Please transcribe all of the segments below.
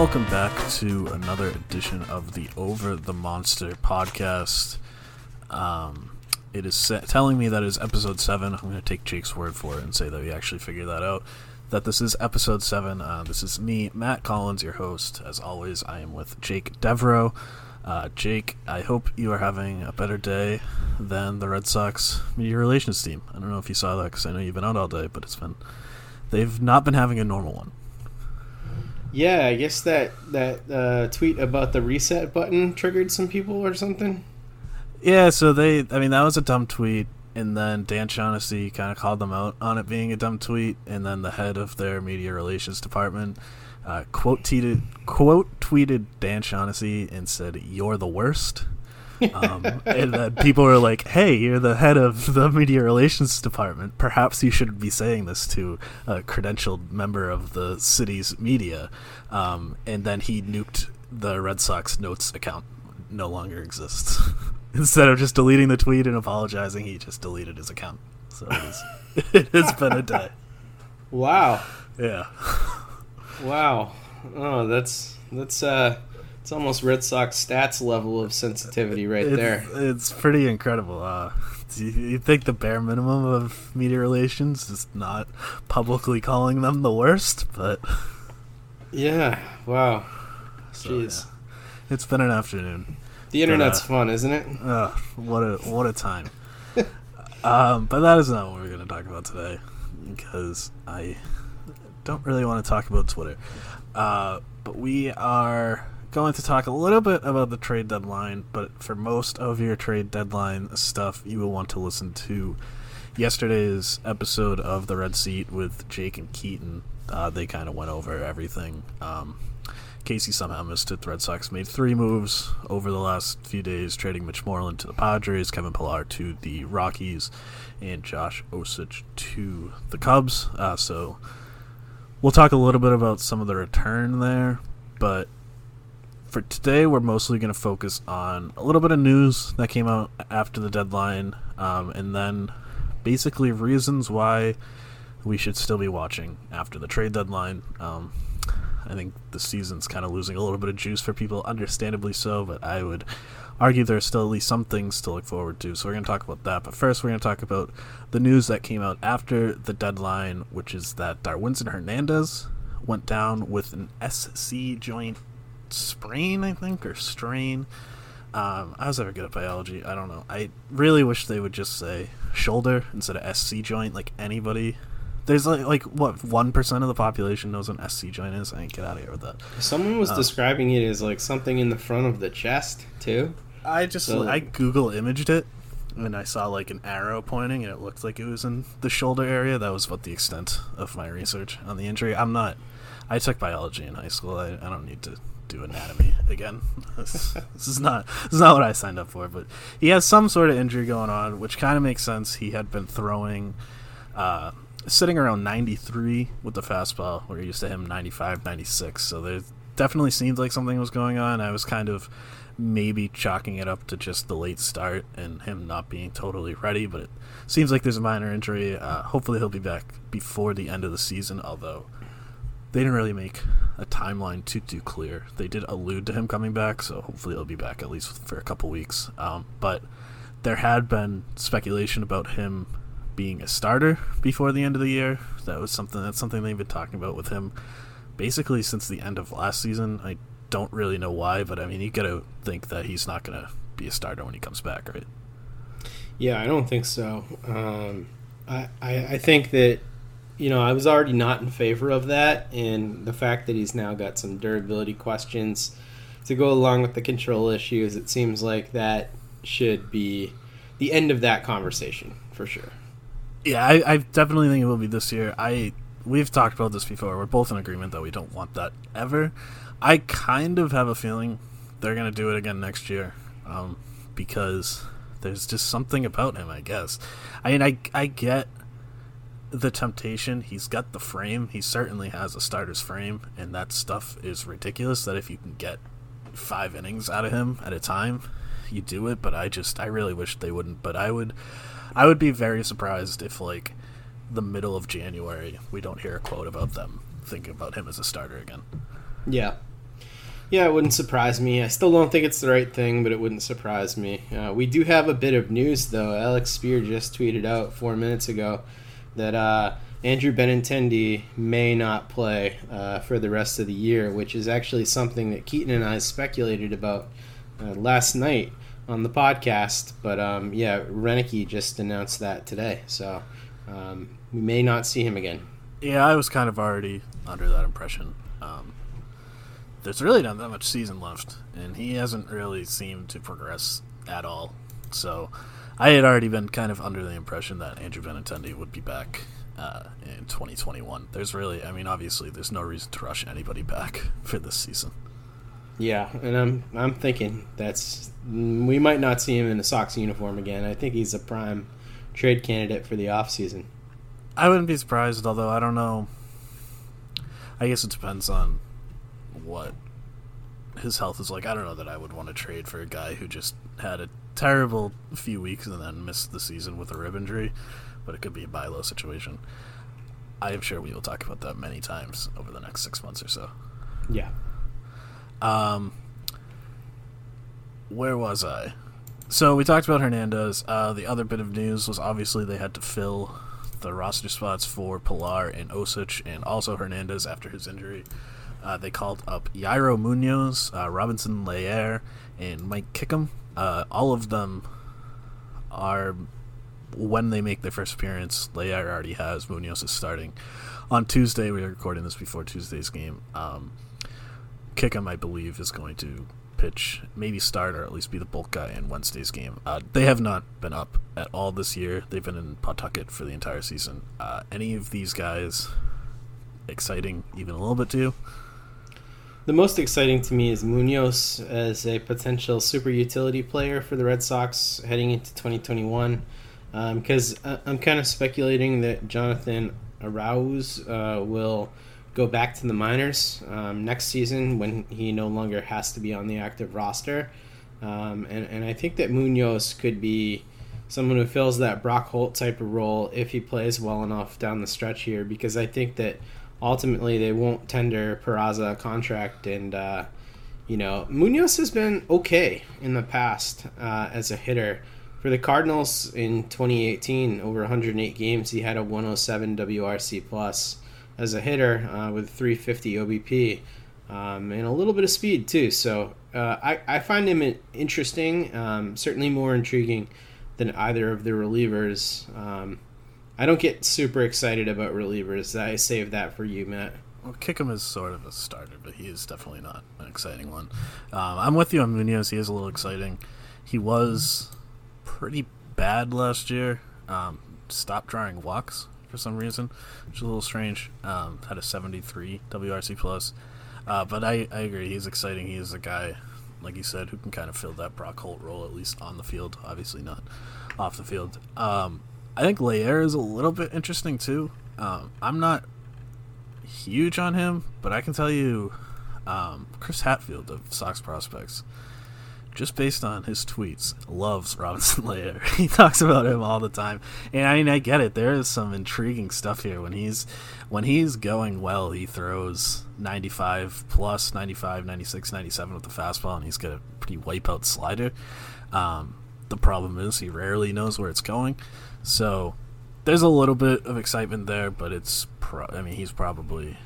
Welcome back to another edition of the Over the Monster podcast. Um, it is telling me that it is episode 7. I'm going to take Jake's word for it and say that we actually figured that out. That this is episode 7. Uh, this is me, Matt Collins, your host. As always, I am with Jake Devereaux. Uh, Jake, I hope you are having a better day than the Red Sox media relations team. I don't know if you saw that because I know you've been out all day, but it's been. They've not been having a normal one. Yeah, I guess that that uh, tweet about the reset button triggered some people or something. Yeah, so they, I mean, that was a dumb tweet, and then Dan Shaughnessy kind of called them out on it being a dumb tweet, and then the head of their media relations department uh, quote tweeted quote tweeted Dan Shaughnessy and said, "You're the worst." Um, and then people were like, "Hey, you're the head of the media relations department. Perhaps you should be saying this to a credentialed member of the city's media." Um, and then he nuked the Red Sox notes account. No longer exists. Instead of just deleting the tweet and apologizing, he just deleted his account. So it, is, it has been a day. Wow, Yeah. wow. Oh, that's that's uh, it's almost Red Sox stats level of sensitivity right It's, there. it's pretty incredible. Uh, do you, think the bare minimum of media relations is not publicly calling them the worst? But Yeah. Wow. so, Jeez. yeah. it's been an afternoon. The internet's uh, fun, isn't it? Ugh, what a what a time. um, but that is not what we're going to talk about today because I don't really want to talk about Twitter. Uh, but we are going to talk a little bit about the trade deadline. But for most of your trade deadline stuff, you will want to listen to yesterday's episode of the Red Seat with Jake and Keaton. Uh, they kind of went over everything. Um, Casey somehow missed it. The Red Sox made three moves over the last few days, trading Mitch Moreland to the Padres, Kevin Pillar to the Rockies, and Josh Osich to the Cubs. Uh, so we'll talk a little bit about some of the return there, but for today, we're mostly going to focus on a little bit of news that came out after the deadline, um, and then basically reasons why we should still be watching after the trade deadline. Um, I think the season's kind of losing a little bit of juice for people, understandably so, but I would argue there's still at least some things to look forward to. So we're going to talk about that. But first, we're going to talk about the news that came out after the deadline, which is that Darwinzon Hernandez went down with an SC joint sprain, I think, or strain. Um, I was never good at biology. I don't know. I really wish they would just say shoulder instead of SC joint, like anybody. There's like, like what one percent of the population knows what an SC joint is. I ain't get out of here with that. Someone was uh, describing it as like something in the front of the chest too. I just So- I Google imaged it, and I saw like an arrow pointing, and it looked like it was in the shoulder area. That was about the extent of my research on the injury. I'm not. I took biology in high school. I, I don't need to do anatomy again. This, this is not this is not what I signed up for. But he has some sort of injury going on, which kind of makes sense. He had been throwing. Uh, sitting around 93 with the fastball where he used to him 95 96 so there definitely seemed like something was going on i was kind of maybe chalking it up to just the late start and him not being totally ready but it seems like there's a minor injury uh, hopefully he'll be back before the end of the season although they didn't really make a timeline too too clear they did allude to him coming back so hopefully he'll be back at least for a couple weeks um, but there had been speculation about him being a starter before the end of the year. That was something that's something they've been talking about with him basically since the end of last season. I don't really know why, but I mean, you got to think that he's not going to be a starter when he comes back, right? Yeah, I don't think so. Um, I, I I think that you know I was already not in favor of that, and the fact that he's now got some durability questions to go along with the control issues, it seems like that should be the end of that conversation for sure. Yeah, I, I definitely think it will be this year. I we've talked about this before. We're both in agreement that we don't want that ever. I kind of have a feeling they're gonna do it again next year, um, because there's just something about him. I guess. I mean, I I get the temptation. He's got the frame. He certainly has a starter's frame, and that stuff is ridiculous. That if you can get five innings out of him at a time, you do it. But I just I really wish they wouldn't. But I would I would be very surprised if like the middle of January we don't hear a quote about them thinking about him as a starter again. Yeah. Yeah, it wouldn't surprise me. I still don't think it's the right thing, but it wouldn't surprise me. Uh, we do have a bit of news, though. Alex Speier just tweeted out four minutes ago that uh, Andrew Benintendi may not play uh, for the rest of the year, which is actually something that Keaton and I speculated about uh, last night on the podcast. But um, yeah, Roenicke just announced that today, so um, we may not see him again. Yeah, I was kind of already under that impression. Um, there's really not that much season left, and he hasn't really seemed to progress at all. So I had already been kind of under the impression that Andrew Benintendi would be back uh, in 2021. There's really, I mean, obviously, there's no reason to rush anybody back for this season. Yeah, and I'm I'm thinking that's we might not see him in a Sox uniform again. I think he's a prime trade candidate for the offseason. I wouldn't be surprised, although I don't know. I guess it depends on what his health is like. I don't know that I would want to trade for a guy who just had a terrible few weeks and then missed the season with a rib injury, but it could be a buy low situation. I am sure we will talk about that many times over the next six months or so. Yeah. Um, where was I? So we talked about Hernandez. Uh, the other bit of news was obviously they had to fill the roster spots for Pillar and Osich, and also Hernandez after his injury. Uh, they called up Yairo Munoz, uh, Robinson Leyer, and Mike Kickham. Uh, all of them are when they make their first appearance. Leyer already has Munoz is starting on Tuesday. We are recording this before Tuesday's game. Um, Kickham, I believe, is going to pitch, maybe start, or at least be the bulk guy in Wednesday's game. Uh, they have not been up at all this year. They've been in Pawtucket for the entire season. Uh, any of these guys exciting even a little bit to you? The most exciting to me is Munoz as a potential super utility player for the Red Sox heading into 2021. Because um, I'm kind of speculating that Jonathan Arauz uh, will go back to the minors um, next season when he no longer has to be on the active roster. Um, and, and I think that Munoz could be someone who fills that Brock Holt type of role if he plays well enough down the stretch here because I think that ultimately they won't tender Peraza a contract and uh, you know Munoz has been okay in the past uh, as a hitter for the Cardinals in 2018 over 108 games he had a 107 WRC plus as a hitter uh, with 350 OBP um, and a little bit of speed too. So uh, I, I find him interesting, um, certainly more intriguing than either of the relievers. Um, I don't get super excited about relievers. I save that for you, Matt. Well, Kickham is sort of a starter, but he is definitely not an exciting one. Um, I'm with you on Munoz. He is a little exciting. He was pretty bad last year. Um, stopped drawing walks for some reason, which is a little strange. Um, had a 73 WRC plus, uh, but I, I agree. He's exciting. He is a guy, like you said, who can kind of fill that Brock Holt role at least on the field. Obviously not off the field. Um, I think Leyer is a little bit interesting too. Um, I'm not huge on him, but I can tell you, um, Chris Hatfield of Sox Prospects just based on his tweets, loves Robinson Leyer. he talks about him all the time, and I mean, I get it. There is some intriguing stuff here when he's when he's going well. He throws 95 plus, 95, 96, 97 with the fastball, and he's got a pretty wipeout slider. Um, the problem is he rarely knows where it's going, so there's a little bit of excitement there, but it's pro- I mean, he's probably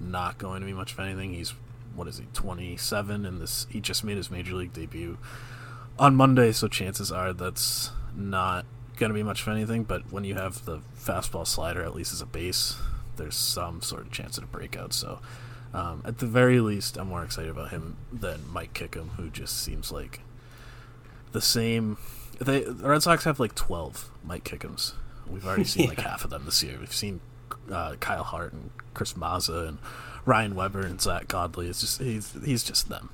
not going to be much of anything. He's what is he 27 and this he just made his major league debut on Monday so chances are that's not going to be much of anything but when you have the fastball slider at least as a base there's some sort of chance at a breakout so um, at the very least I'm more excited about him than Mike Kickham who just seems like the same they the Red Sox have like 12 Mike Kickhams We've already seen like half of them this year. We've seen uh, Kyle Hart and Chris Mazza and Ryan Weber and Zack Godley. It's just he's he's just them.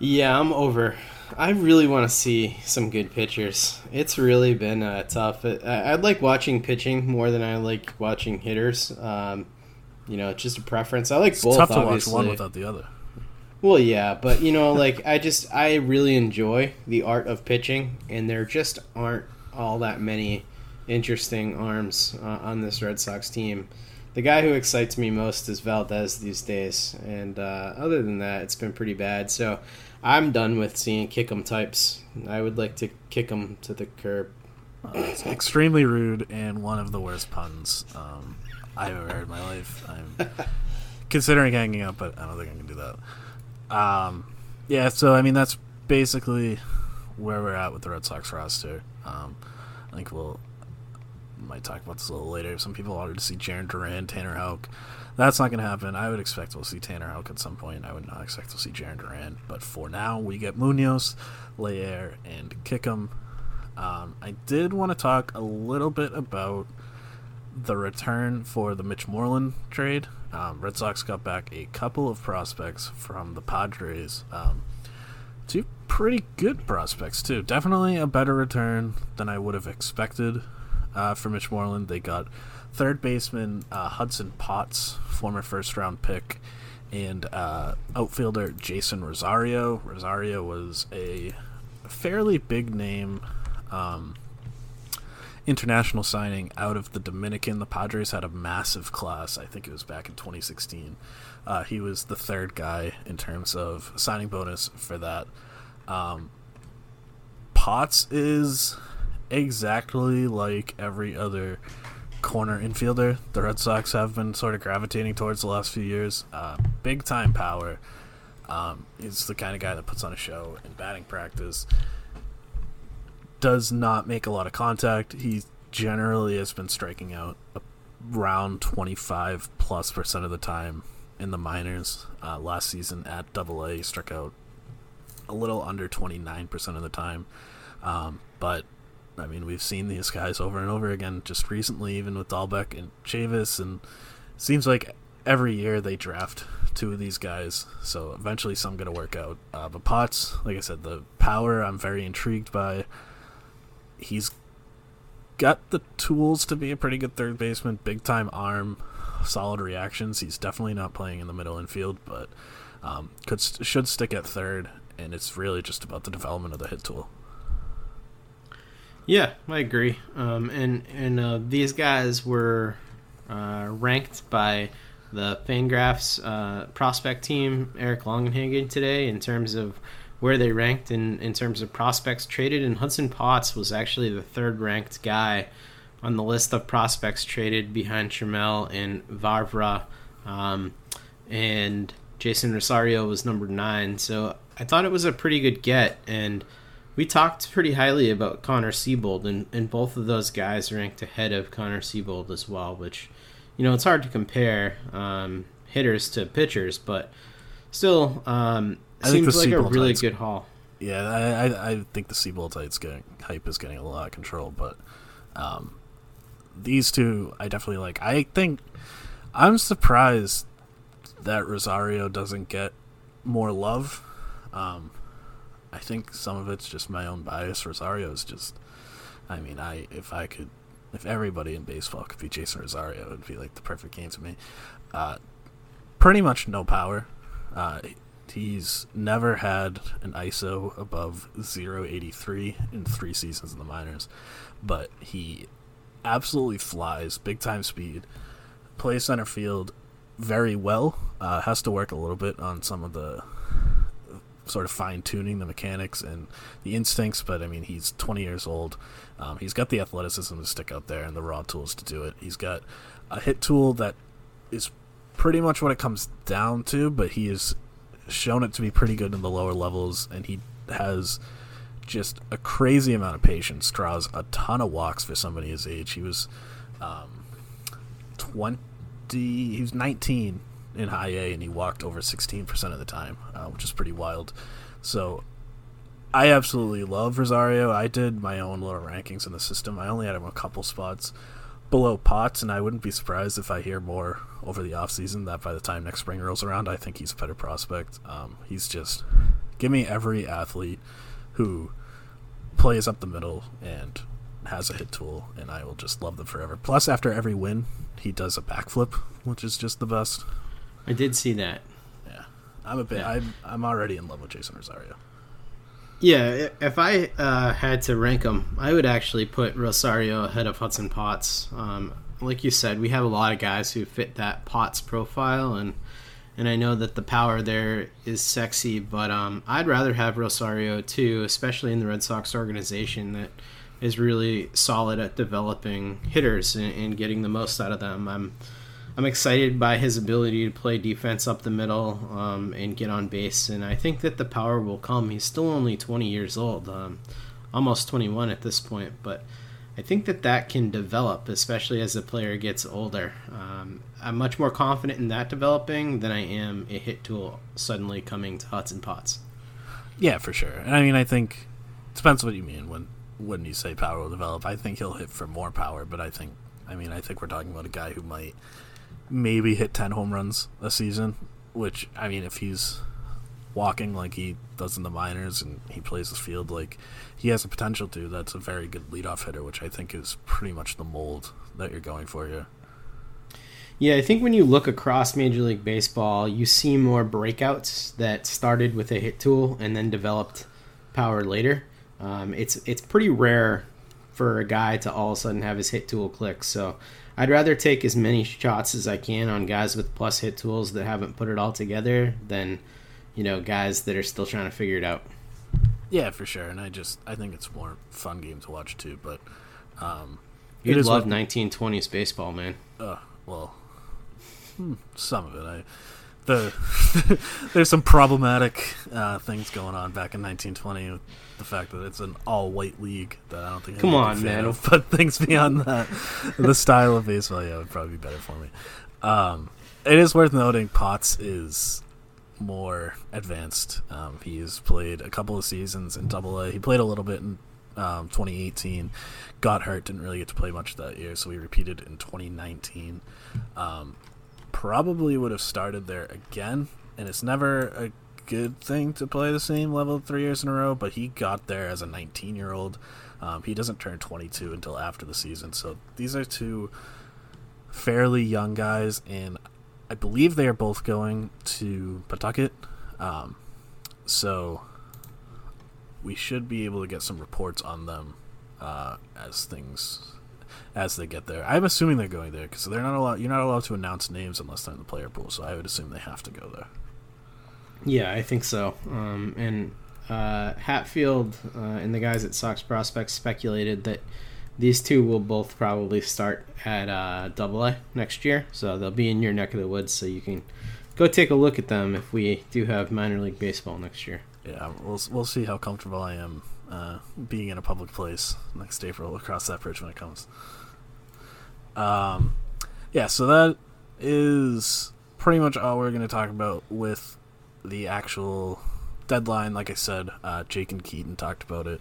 Yeah, I'm over. I really want to see some good pitchers. It's really been uh, tough. I, I like watching pitching more than I like watching hitters. Um, you know, it's just a preference. I like It's both. tough to obviously. watch one without the other. Well, yeah, but you know, like I just I really enjoy the art of pitching, and there just aren't all that many interesting arms uh, on this Red Sox team. The guy who excites me most is Valdez these days, and uh, other than that, it's been pretty bad. So I'm done with seeing kick 'em types. I would like to kick 'em to the curb. It's extremely rude and one of the worst puns um, I've ever heard in my life. I'm considering hanging up, but I don't think I can do that. Um, yeah, so I mean that's basically where we're at with the Red Sox roster. Um, I think we'll might talk about this a little later. Some people wanted to see Jarren Duran, Tanner Houck. That's not going to happen. I would expect we'll see Tanner Houck at some point. I would not expect we'll see Jarren Duran. But for now, we get Munoz, Leyer, and Kickham. Um, I did want to talk a little bit about the return for the Mitch Moreland trade. Um, Red Sox got back a couple of prospects from the Padres. Um, two pretty good prospects, too. Definitely a better return than I would have expected uh, for Mitch Moreland. They got third baseman uh, Hudson Potts, former first round pick, and uh, outfielder Jason Rosario. Rosario was a fairly big name um, international signing out of the Dominican. The Padres had a massive class. I think it was back in 2016. Uh, he was the third guy in terms of signing bonus for that. Um, Potts is exactly like every other corner infielder the Red Sox have been sort of gravitating towards the last few years. Uh, big time power. Um, he's the kind of guy that puts on a show in batting practice. Does not make a lot of contact. He generally has been striking out around 25 plus percent of the time in the minors. Uh, last season at Double A, struck out a little under 29% of the time. Um, but I mean, we've seen these guys over and over again just recently, even with Dalbec and Chavis, and seems like every year they draft two of these guys, so eventually some going to work out. Uh, but Potts, like I said, the power I'm very intrigued by. He's got the tools to be a pretty good third baseman, big time arm, solid reactions. He's definitely not playing in the middle infield, but um, could should stick at third, and it's really just about the development of the hit tool. Yeah, I agree. Um, and and uh, these guys were uh, ranked by the Fangraphs uh, prospect team, Eric Longenhagen, today in terms of where they ranked in, in terms of prospects traded. And Hudson Potts was actually the third ranked guy on the list of prospects traded behind Trammell and Vavra. Um, and Jason Rosario was number nine. So I thought it was a pretty good get. And we talked pretty highly about Connor Seabold, and, and both of those guys ranked ahead of Connor Seabold as well, which, you know, it's hard to compare um, hitters to pitchers, but still, um, I think seems the like a really good haul. Yeah, I, I, I think the Seabold hype's getting hype is getting a lot of control, but um, these two I definitely like. I think I'm surprised that Rosario doesn't get more love. Um, I think some of it's just my own bias. Rosario is just, I mean, I if I could, if everybody in baseball could be Jason Rosario, it would be like the perfect game to me. Uh, pretty much no power. Uh, he's never had an ISO above 083 in three seasons in the minors, but he absolutely flies, big time speed, plays center field very well. Uh, has to work a little bit on some of the sort of fine tuning the mechanics and the instincts, but I mean, he's 20 years old. Um, he's got the athleticism to stick out there and the raw tools to do it. He's got a hit tool that is pretty much what it comes down to, but he has shown it to be pretty good in the lower levels, and he has just a crazy amount of patience. Draws a ton of walks for somebody his age. He was um, 20, he was 19 in high A, and he walked over 16% of the time, uh, which is pretty wild. So I absolutely love Rosario. I did my own little rankings in the system. I only had him a couple spots below Potts, and I wouldn't be surprised if I hear more over the offseason that by the time next spring rolls around, I think he's a better prospect. Um, he's just give me every athlete who plays up the middle and has a hit tool, and I will just love them forever. Plus, after every win, he does a backflip, which is just the best. I did see that. Yeah, I'm a bit. Yeah. I'm I'm already in love with Jason Rosario. Yeah, if I uh, had to rank them, I would actually put Rosario ahead of Hudson Potts. Um, like you said, we have a lot of guys who fit that Potts profile, and and I know that the power there is sexy, but um, I'd rather have Rosario too, especially in the Red Sox organization that is really solid at developing hitters and, and getting the most out of them. I'm I'm excited by his ability to play defense up the middle um, and get on base, and I think that the power will come. He's still only 20 years old, um, almost 21 at this point, but I think that that can develop, especially as the player gets older. Um, I'm much more confident in that developing than I am a hit tool suddenly coming to Hudson Potts. Yeah, for sure. I mean, I think it depends what you mean when when you say power will develop. I think he'll hit for more power, but I think, I mean, I think we're talking about a guy who might maybe hit ten home runs a season. Which I mean, if he's walking like he does in the minors and he plays the field like he has the potential to, that's a very good leadoff hitter, which I think is pretty much the mold that you're going for here. Yeah, I think when you look across Major League Baseball, you see more breakouts that started with a hit tool and then developed power later. Um, it's it's pretty rare for a guy to all of a sudden have his hit tool click. So I'd rather take as many shots as I can on guys with plus hit tools that haven't put it all together than you know guys that are still trying to figure it out. Yeah, for sure. And I just I think it's more fun game to watch too. But um, You'd love 1920s baseball, man. Uh, well, hmm, some of it. I the there's some problematic uh, things going on back in 1920 with the fact that it's an all-white league that I don't think. Come on, man. of. But things beyond that, the style of baseball, yeah, would probably be better for me. Um, it is worth noting Potts is more advanced. Um, he's played a couple of seasons in Double A. He played a little bit in um, 2018. Got hurt, didn't really get to play much that year, so he repeated in 2019. Um, probably would have started there again, and it's never a good thing to play the same level three years in a row. But he got there as a 19 year old. Um, he doesn't turn 22 until after the season, so these are two fairly young guys, and I believe they are both going to Pawtucket. Um, so we should be able to get some reports on them uh, as things as they get there. I'm assuming they're going there because they're not allowed. You're not allowed to announce names unless they're in the player pool. So I would assume they have to go there. Yeah, I think so. Um, and uh, Hatfield uh, and the guys at Sox Prospects speculated that these two will both probably start at uh, Double A next year, so they'll be in your neck of the woods, so you can go take a look at them if we do have minor league baseball next year. Yeah, we'll we'll see how comfortable I am uh, being in a public place next April. We'll that bridge when it comes. Um, yeah, so that is pretty much all we're going to talk about with the actual deadline. Like I said, uh, Jake and Keaton talked about it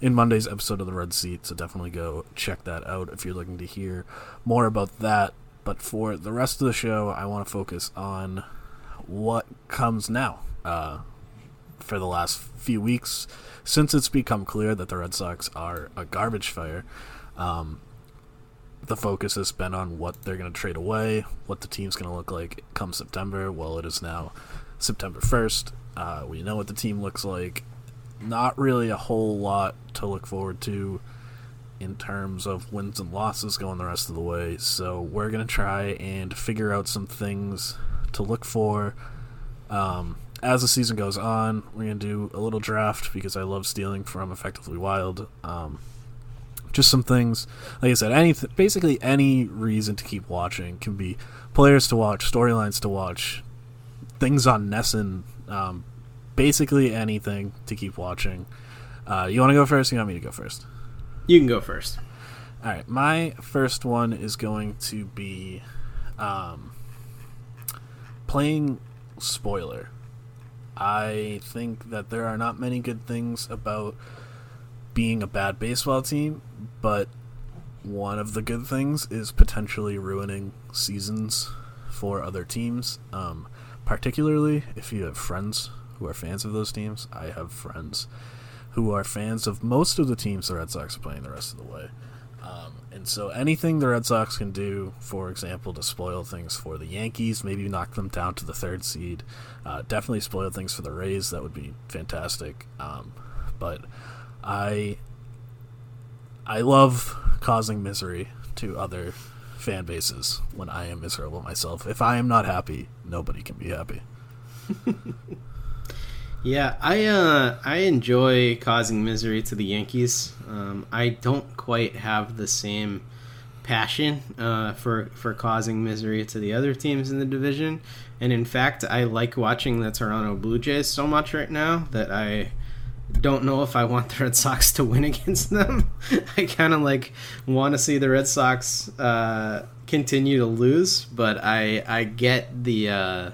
in Monday's episode of the Red Seat, so definitely go check that out if you're looking to hear more about that. But for the rest of the show, I want to focus on what comes now. Uh, for the last few weeks, since it's become clear that the Red Sox are a garbage fire, um, the focus has been on what they're going to trade away, what the team's going to look like come September. Well, it is now September 1st. Uh, we know what the team looks like. Not really a whole lot to look forward to in terms of wins and losses going the rest of the way. So we're going to try and figure out some things to look for. Um, as the season goes on, we're going to do a little draft because I love stealing from Effectively Wild. Um, just some things, like I said, any basically any reason to keep watching can be players to watch, storylines to watch, things on NESN, um, basically anything to keep watching. Uh, you want to go first? Or you want me to go first? You can go first. All right, my first one is going to be um, playing spoiler I think that there are not many good things about being a bad baseball team, but one of the good things is potentially ruining seasons for other teams. Um, particularly if you have friends who are fans of those teams. I have friends who are fans of most of the teams the Red Sox are playing the rest of the way. Um, and so anything the Red Sox can do, for example, to spoil things for the Yankees, maybe knock them down to the third seed, uh, definitely spoil things for the Rays. That would be fantastic. Um, but I I love causing misery to other fan bases when I am miserable myself. If I am not happy, nobody can be happy. Yeah, I uh, I enjoy causing misery to the Yankees. Um, I don't quite have the same passion uh, for for causing misery to the other teams in the division, and in fact, I like watching the Toronto Blue Jays so much right now that I don't know if I want the Red Sox to win against them. I kind of like want to see the Red Sox uh, continue to lose, but I I get the. Uh,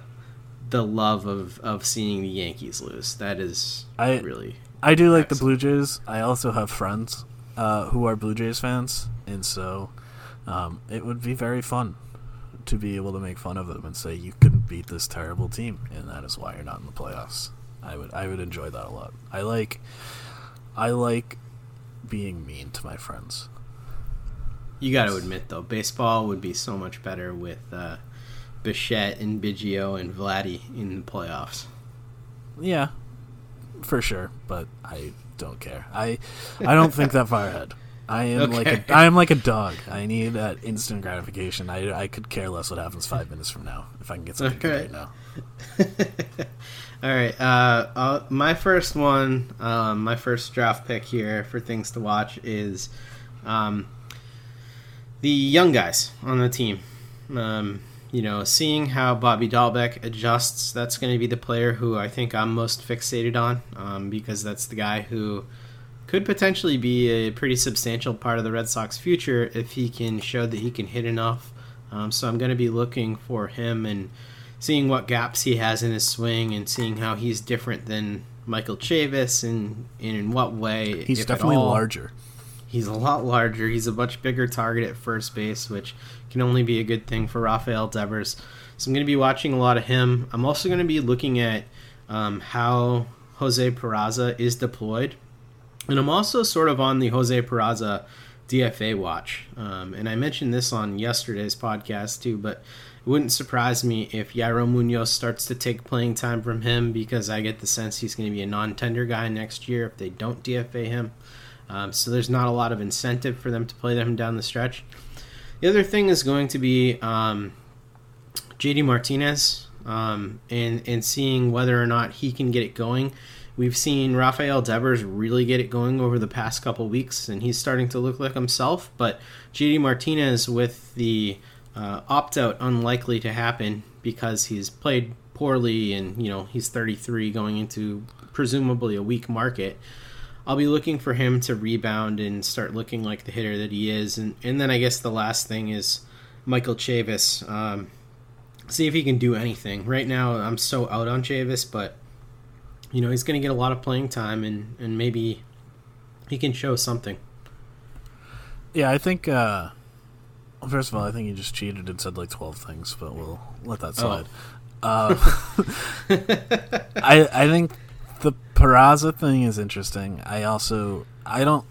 the love of, of seeing the Yankees lose. That is I, really. I do like excellent. the Blue Jays. I also have friends uh, who are Blue Jays fans, and so um, it would be very fun to be able to make fun of them and say you couldn't beat this terrible team, and that is why you're not in the playoffs. I would I would enjoy that a lot. I like I like being mean to my friends. You got to admit though, baseball would be so much better with. Uh, Bichette and Biggio and Vladdy in the playoffs. Yeah, for sure. But I don't care. I I don't think that far ahead. I am okay. like a, I am like a dog. I need that instant gratification. I, I could care less what happens five minutes from now if I can get something okay. right now. All right. Uh, uh, my first one, um, my first draft pick here for things to watch is um, the young guys on the team. Um, you know, seeing how Bobby Dalbec adjusts, that's going to be the player who I think I'm most fixated on um, because that's the guy who could potentially be a pretty substantial part of the Red Sox future if he can show that he can hit enough. Um, so I'm going to be looking for him and seeing what gaps he has in his swing and seeing how he's different than Michael Chavis and, and in what way. He's definitely larger. He's a lot larger. He's a much bigger target at first base, which can only be a good thing for Rafael Devers. So I'm going to be watching a lot of him. I'm also going to be looking at um, how Jose Peraza is deployed. And I'm also sort of on the Jose Peraza DFA watch. Um, and I mentioned this on yesterday's podcast too, but it wouldn't surprise me if Yairo Munoz starts to take playing time from him because I get the sense he's going to be a non tender guy next year if they don't DFA him. Um, so there's not a lot of incentive for them to play them down the stretch. The other thing is going to be um, JD Martinez um, and and seeing whether or not he can get it going. We've seen Rafael Devers really get it going over the past couple weeks, and he's starting to look like himself. But JD Martinez, with the uh, opt out unlikely to happen because he's played poorly and you know he's 33 going into presumably a weak market. I'll be looking for him to rebound and start looking like the hitter that he is. And, and then I guess the last thing is Michael Chavis. Um, see if he can do anything. Right now, I'm so out on Chavis, but you know he's going to get a lot of playing time, and and maybe he can show something. Yeah, I think. Uh, well, first of all, I think he just cheated and said like twelve things, but we'll let that slide. Oh. Uh, I I think the Peraza thing is interesting. I also I don't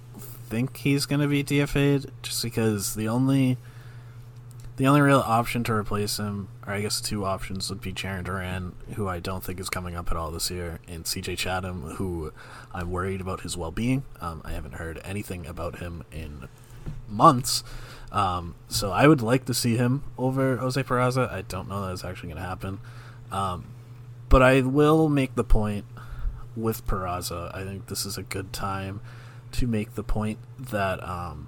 think he's going to be DFA'd just because the only the only real option to replace him, or I guess two options, would be Jarren Duran, who I don't think is coming up at all this year, and CJ Chatham, who I'm worried about his well being. Um, I haven't heard anything about him in months. Um, so I would like to see him over Jose Peraza. I don't know that it's actually going to happen. Um, but I will make the point with Peraza, I think this is a good time to make the point that um,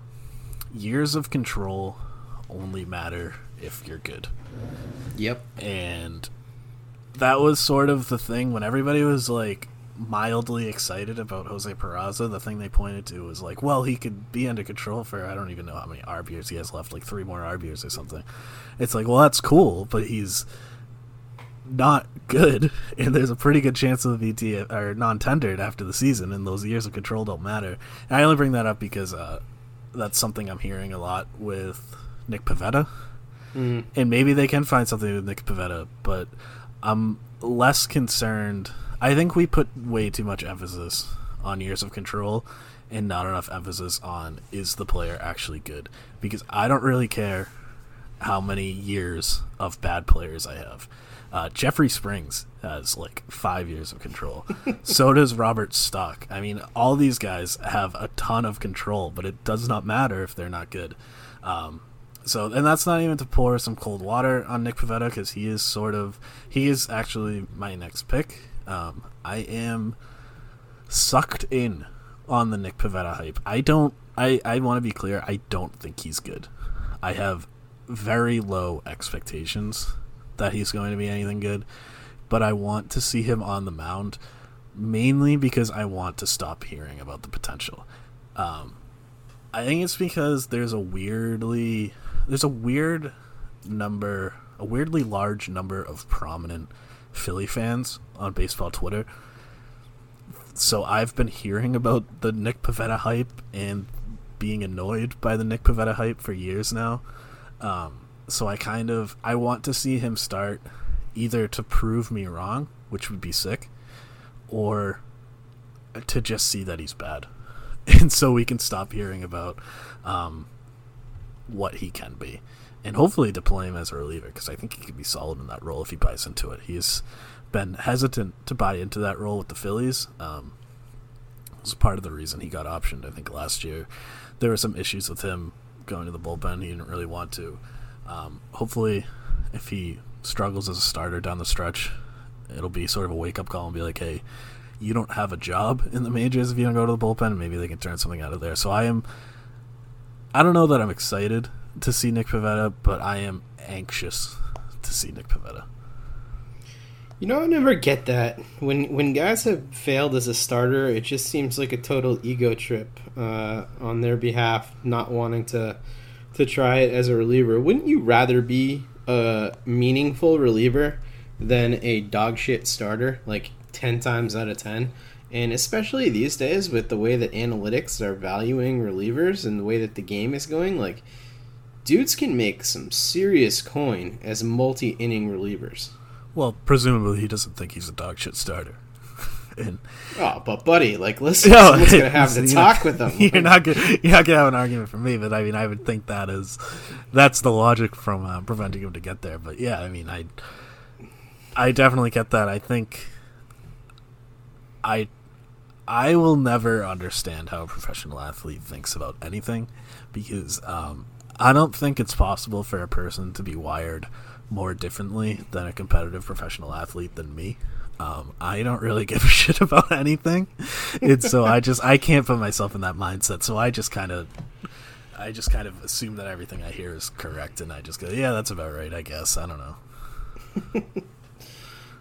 years of control only matter if you're good. Yep. And that was sort of the thing when everybody was like mildly excited about Jose Peraza. The thing they pointed to was like, well, he could be under control for I don't even know how many years he has left, like three more years or something. It's like, well, that's cool, but he's not good, and there's a pretty good chance of the VT or non-tendered after the season, and those years of control don't matter. And I only bring that up because uh, that's something I'm hearing a lot with Nick Pivetta, Mm. and maybe they can find something with Nick Pivetta, but I'm less concerned. I think we put way too much emphasis on years of control and not enough emphasis on is the player actually good because I don't really care how many years of bad players I have. Uh, Jeffrey Springs has like five years of control. so does Robert Stock. I mean, all these guys have a ton of control, but it does not matter if they're not good. Um, so, and that's not even to pour some cold water on Nick Pivetta because he is sort of he is actually my next pick. Um, I am sucked in on the Nick Pivetta hype. I don't. I I want to be clear. I don't think he's good. I have very low expectations that he's going to be anything good, but I want to see him on the mound mainly because I want to stop hearing about the potential. Um, I think it's because there's a weirdly there's a weird number, a weirdly large number of prominent Philly fans on baseball Twitter. So I've been hearing about the Nick Pivetta hype and being annoyed by the Nick Pivetta hype for years now. Um, so I kind of I want to see him start either to prove me wrong, which would be sick, or to just see that he's bad, and so we can stop hearing about um, what he can be, and hopefully deploy him as a reliever because I think he could be solid in that role if he buys into it. He's been hesitant to buy into that role with the Phillies. Um, was part of the reason he got optioned. I think last year there were some issues with him going to the bullpen. He didn't really want to. Um, hopefully, if he struggles as a starter down the stretch, it'll be sort of a wake up call and be like, hey, you don't have a job in the majors if you don't go to the bullpen. Maybe they can turn something out of there. So I am. I don't know that I'm excited to see Nick Pivetta, but I am anxious to see Nick Pivetta. You know, I never get that when when guys have failed as a starter. It just seems like a total ego trip uh, on their behalf, not wanting to to try it as a reliever. Wouldn't you rather be a meaningful reliever than a dog shit starter, like ten times out of ten? And especially these days, with the way that analytics are valuing relievers and the way that the game is going, like dudes can make some serious coin as multi inning relievers. Well, presumably he doesn't think he's a dog shit starter. and Oh, but buddy, like, listen, No, someone's gonna have to talk not- with him. You're not gonna, you're not gonna have an argument for me, but I mean, I would think that is that's the logic from uh, preventing him to get there. But yeah, I mean, I I definitely get that. I think I I will never understand how a professional athlete thinks about anything because um, I don't think it's possible for a person to be wired more differently than a competitive professional athlete than me. Um, I don't really give a shit about anything. It's so I just I can't put myself in that mindset. So I just kind of I just kind of assume that everything I hear is correct, and I just go, yeah, that's about right. I guess I don't know.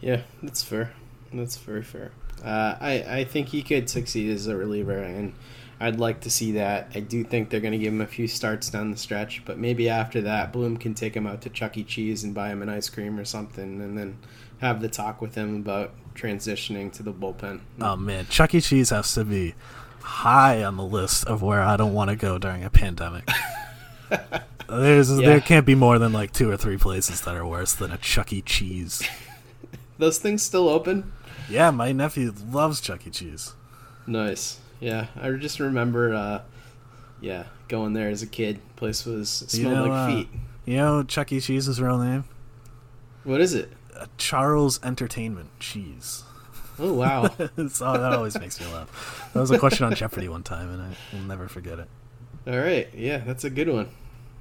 Yeah, that's fair. That's very fair. Uh, I I think he could succeed as a reliever, and I'd like to see that. I do think they're going to give him a few starts down the stretch, but maybe after that, Bloom can take him out to Chuck E. Cheese and buy him an ice cream or something, and then have the talk with him about transitioning to the bullpen. Oh man, Chuck E. Cheese has to be high on the list of where I don't want to go during a pandemic. There's Yeah. there can't be more than like two or three places that are worse than a Chuck E. Cheese. Those things still open? Yeah, my nephew loves Chuck E. Cheese. Nice. Yeah, I just remember. Uh, yeah, going there as a kid. Place was You smelled know, like uh, feet. You know Chuck E. Cheese's real name? What is it? Uh, Charles Entertainment Cheese. Oh wow. that always makes me laugh. That was a question on Jeopardy one time, and I will never forget it. All right, yeah, that's a good one.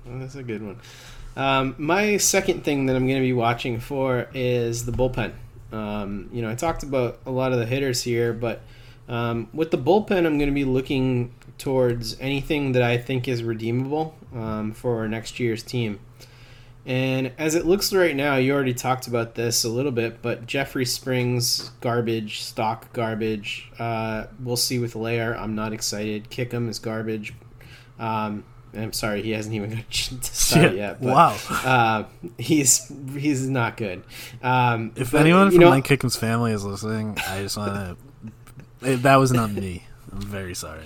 That's a good one. Um, my second thing that I'm going to be watching for is the bullpen. Um, you know, I talked about a lot of the hitters here, but um, with the bullpen, I'm going to be looking towards anything that I think is redeemable um, for next year's team. And as it looks right now, you already talked about this a little bit, but Jeffrey Springs, garbage, stock garbage. Uh, we'll see with Leyer. I'm not excited. Kickham is garbage. Um, I'm sorry, he hasn't even got to start Shit, yet. But, wow. uh, he's he's not good. Um, If but, anyone you from know, Mike Kickham's family is listening, I just want to. That was not me. I'm very sorry.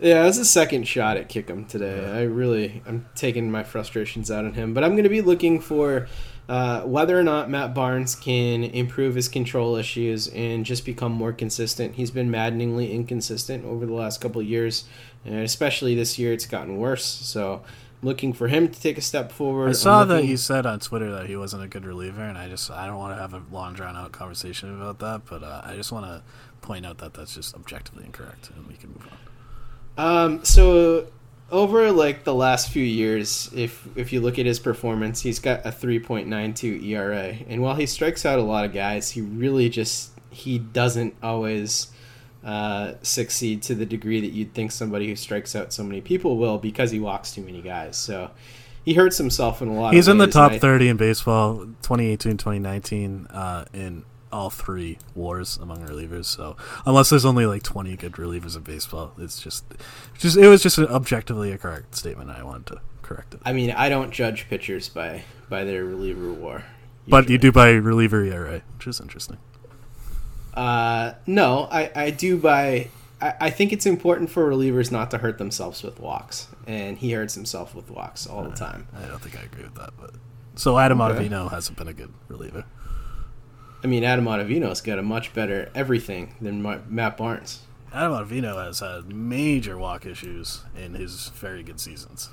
Yeah, that's a second shot at Kickham today. I really, I'm taking my frustrations out on him. But I'm going to be looking for uh, whether or not Matt Barnes can improve his control issues and just become more consistent. He's been maddeningly inconsistent over the last couple of years, and especially this year, it's gotten worse. So, looking for him to take a step forward. I saw that looking- you said on Twitter that he wasn't a good reliever, and I just I don't want to have a long drawn out conversation about that, but uh, I just want to point out that that's just objectively incorrect, and we can move on. Um, so over like the last few years, if if you look at his performance, he's got a 3.92 ERA, and while he strikes out a lot of guys, he really just he doesn't always uh, succeed to the degree that you'd think somebody who strikes out so many people will because he walks too many guys. So he hurts himself in a lot. He's of in the top and I- 30 in baseball 2018 2019 uh, in all three wars among relievers. So unless there's only like 20 good relievers in baseball, it's just just it was just an objectively a correct statement. I wanted to correct it. I mean, I don't judge pitchers by by their reliever war. But you do by reliever ERA, which is interesting. Uh, no, I, I do by. I, I think it's important for relievers not to hurt themselves with walks, and he hurts himself with walks all the time. I don't think I agree with that, but so Adam Okay. Ottavino hasn't been a good reliever. I mean, Adam Ottavino's got a much better everything than Matt Barnes. Adam Ottavino has had major walk issues in his very good seasons.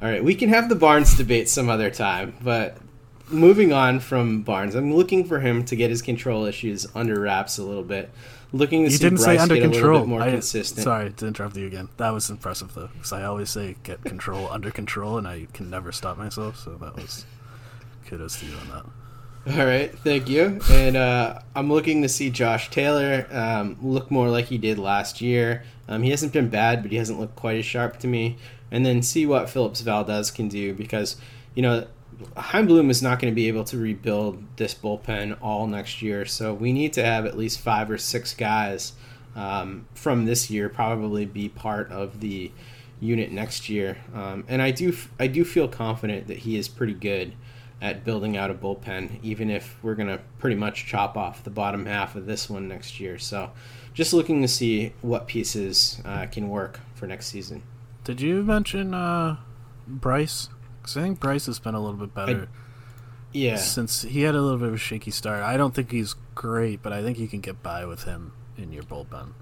All right, we can have the Barnes debate some other time, but moving on from Barnes, I'm looking for him to get his control issues under wraps a little bit. Looking to You see didn't Bryce say under get a little bit more I, consistent. Sorry to interrupt you again. That was impressive though, because I always say get control under control, and I can never stop myself. So that was kudos to you on that. All right, thank you. And uh, I'm looking to see Josh Taylor um, look more like he did last year. Um, he hasn't been bad, but he hasn't looked quite as sharp to me. And then see what Phillips Valdez can do because, you know, Chaim Bloom is not going to be able to rebuild this bullpen all next year. So we need to have at least five or six guys um, from this year probably be part of the unit next year. Um, and I do I do feel confident that he is pretty good at building out a bullpen, even if we're going to pretty much chop off the bottom half of this one next year. So just looking to see what pieces uh, can work for next season. Did you mention uh, Bryce? Because I think Bryce has been a little bit better Yeah. since he had a little bit of a shaky start. I don't think he's great, but I think you can get by with him in your bullpen.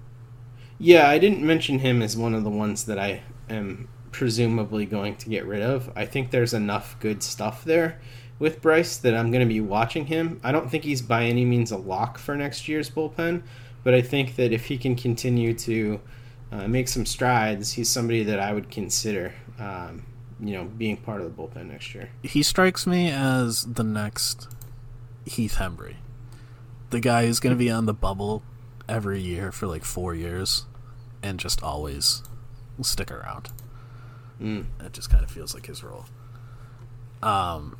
Yeah, I didn't mention him as one of the ones that I am presumably going to get rid of. I think there's enough good stuff there with Bryce that I'm going to be watching him. I don't think he's by any means a lock for next year's bullpen, but I think that if he can continue to uh, make some strides, he's somebody that I would consider, um, you know, being part of the bullpen next year. He strikes me as the next Heath Hembree, the guy who's going to be on the bubble every year for like four years, and just always stick around. Mm. It just kind of feels like his role. Um,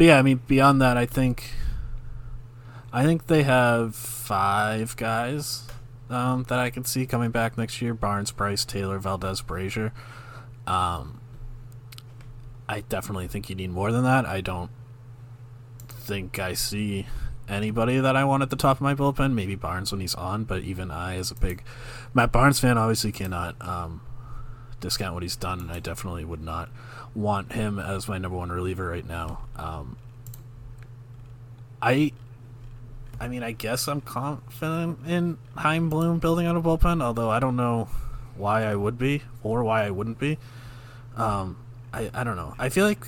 but yeah, I mean, beyond that, I think, I think they have five guys um, that I can see coming back next year: Barnes, Bryce, Taylor, Valdez, Brasier. Um, I definitely think you need more than that. I don't think I see anybody that I want at the top of my bullpen. Maybe Barnes when he's on, but even I, as a big Matt Barnes fan, obviously cannot um, discount what he's done, and I definitely would not want him as my number one reliever right now. Um, I, I mean, I guess I'm confident in Chaim Bloom building out a bullpen, although I don't know why I would be or why I wouldn't be. Um, I, I don't know. I feel like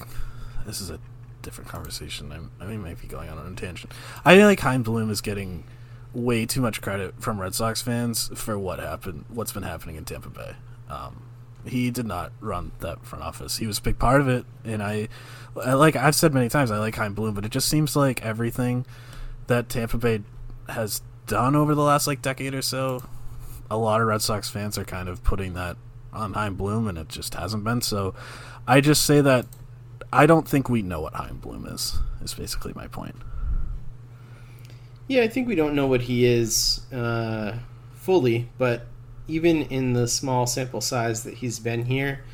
this is a different conversation. I'm, I mean, might be going on a tangent. I feel like Chaim Bloom is getting way too much credit from Red Sox fans for what happened, what's been happening in Tampa Bay. Um, he did not run that front office. He was a big part of it, and I, I like I've said many times, I like Chaim Bloom, but it just seems like everything that Tampa Bay has done over the last like decade or so, a lot of Red Sox fans are kind of putting that on Chaim Bloom, and it just hasn't been. So, I just say that I don't think we know what Chaim Bloom is. Is basically my point. Yeah, I think we don't know what he is uh, fully, but even in the small sample size that he's been here,